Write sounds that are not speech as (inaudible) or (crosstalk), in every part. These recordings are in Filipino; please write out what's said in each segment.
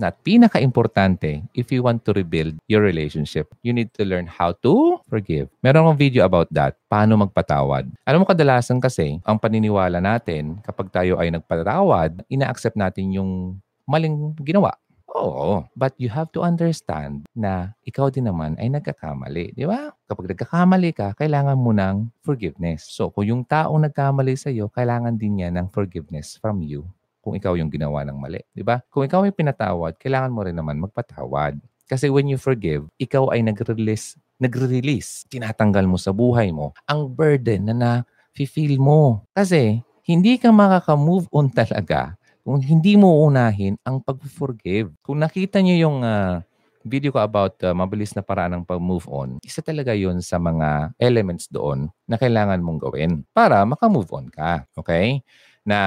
not, pinaka-importante, if you want to rebuild your relationship, you need to learn how to forgive. Meron akong video about that, paano magpatawad. Alam mo kadalasan kasi, ang paniniwala natin, kapag tayo ay nagpatawad, ina-accept natin yung maling ginawa. Oo, but you have to understand na ikaw din naman ay nagkakamali, di ba? Kapag nagkakamali ka, kailangan mo ng forgiveness. So, kung yung taong nagkamali sa iyo, kailangan din niya ng forgiveness from you kung ikaw yung ginawa ng mali, di ba? Kung ikaw ay pinatawad, kailangan mo rin naman magpatawad. Kasi when you forgive, ikaw ay nag-release, nagre-release, tinatanggal mo sa buhay mo ang burden na na-feel mo. Kasi hindi ka makaka-move on (laughs) talaga kung hindi mo unahin ang pag-forgive. Kung nakita niyo yung uh, video ko about uh, mabilis na paraan ng pag-move on, isa talaga yun sa mga elements doon na kailangan mong gawin para maka-move on ka. Okay? Na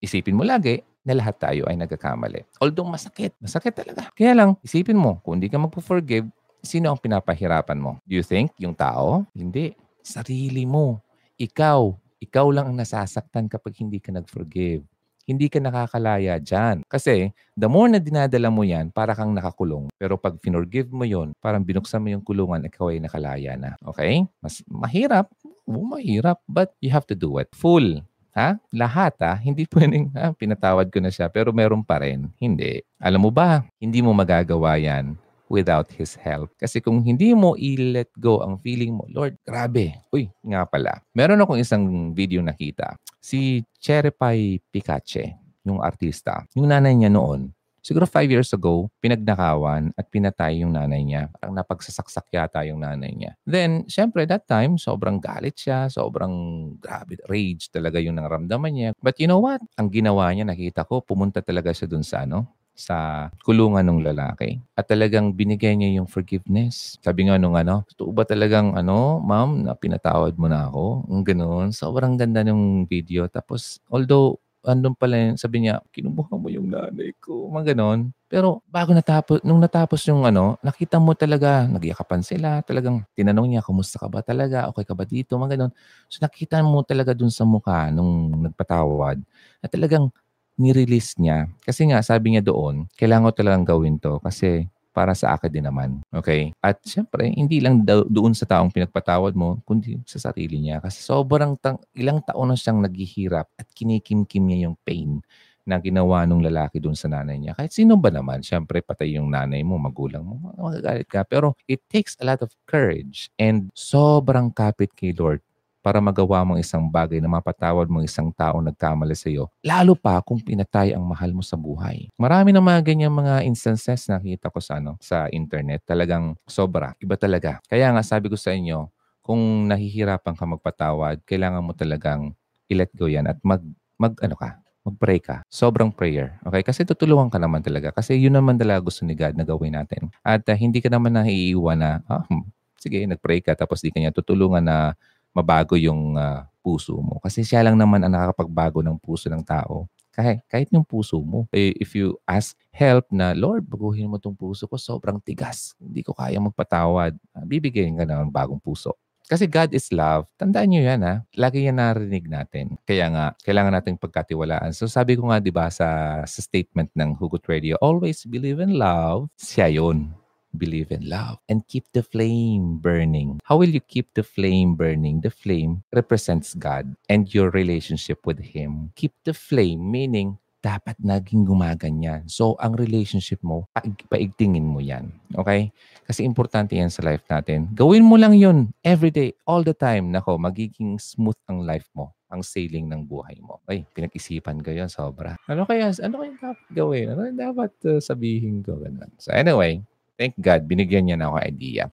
isipin mo lagi na lahat tayo ay nagkakamali. Although masakit, masakit talaga. Kaya lang, isipin mo, kung hindi ka magpo-forgive, sino ang pinapahirapan mo? Do you think yung tao? Hindi. Sarili mo. Ikaw. Ikaw lang ang nasasaktan kapag hindi ka nag-forgive hindi ka nakakalaya dyan. Kasi the more na dinadala mo yan, para kang nakakulong. Pero pag finorgive mo yon parang binuksan mo yung kulungan, ikaw ay nakalaya na. Okay? Mas mahirap. Oo, mahirap. But you have to do it. Full. Ha? Lahat ha? Hindi (laughs) pwedeng, ha? pinatawad ko na siya, pero meron pa rin. Hindi. Alam mo ba, hindi mo magagawa yan without His help. Kasi kung hindi mo i-let go ang feeling mo, Lord, grabe. Uy, nga pala. Meron akong isang video nakita. Si Cherepay Picache, yung artista. Yung nanay niya noon, siguro five years ago, pinagnakawan at pinatay yung nanay niya. Parang napagsasaksak yata yung nanay niya. Then, syempre, that time, sobrang galit siya, sobrang grabe, rage talaga yung naramdaman niya. But you know what? Ang ginawa niya, nakita ko, pumunta talaga siya dun sa ano, sa kulungan ng lalaki. At talagang binigay niya yung forgiveness. Sabi nga nung ano, totoo ba talagang ano, ma'am, na pinatawad mo na ako? Ang ganoon. Sobrang ganda ng video. Tapos, although, andun pala yun, sabi niya, kinubuha mo yung nanay ko. Mga ganon. Pero bago natapos, nung natapos yung ano, nakita mo talaga, nagyakapan sila. Talagang tinanong niya, kumusta ka ba talaga? Okay ka ba dito? Mga ganon. So nakita mo talaga dun sa mukha nung nagpatawad na talagang ni-release niya. Kasi nga, sabi niya doon, kailangan ko talagang gawin to kasi para sa akin din naman. Okay? At syempre, hindi lang do- doon sa taong pinagpatawad mo, kundi sa sarili niya. Kasi sobrang tang- ilang taon na siyang naghihirap at kinikimkim niya yung pain na ginawa nung lalaki doon sa nanay niya. Kahit sino ba naman, syempre patay yung nanay mo, magulang mo, magagalit ka. Pero it takes a lot of courage and sobrang kapit kay Lord para magawa mong isang bagay na mapatawad mong isang tao nagkamali sa iyo, lalo pa kung pinatay ang mahal mo sa buhay. Marami na mga ganyan mga instances na nakita ko sa, ano, sa internet. Talagang sobra. Iba talaga. Kaya nga sabi ko sa inyo, kung nahihirapan ka magpatawad, kailangan mo talagang i-let go yan at mag, mag ano ka, mag-pray ka. Sobrang prayer. Okay? Kasi tutulungan ka naman talaga. Kasi yun naman talaga gusto ni God na gawin natin. At uh, hindi ka naman naiiwan na, ah, hmm, sige, nag-pray ka tapos di ka niya tutulungan na mabago yung uh, puso mo. Kasi siya lang naman ang nakakapagbago ng puso ng tao. Kahit, kahit yung puso mo. Eh, if you ask help na, Lord, baguhin mo tong puso ko, sobrang tigas. Hindi ko kaya magpatawad. Uh, bibigyan ka ng bagong puso. Kasi God is love. Tandaan nyo yan ha. Lagi yan narinig natin. Kaya nga, kailangan nating pagkatiwalaan. So sabi ko nga, di ba, sa, sa statement ng Hugot Radio, always believe in love. Siya yun believe in love, and keep the flame burning. How will you keep the flame burning? The flame represents God and your relationship with Him. Keep the flame, meaning dapat naging gumaganyan. So, ang relationship mo, paigtingin mo yan. Okay? Kasi importante yan sa life natin. Gawin mo lang yun every day, all the time. Nako, magiging smooth ang life mo ang sailing ng buhay mo. Ay, pinag-isipan ko yun, sobra. Ano kaya, ano kaya dapat gawin? Ano dapat uh, sabihin ko? Ganun. So anyway, Thank God, binigyan niya na ako idea.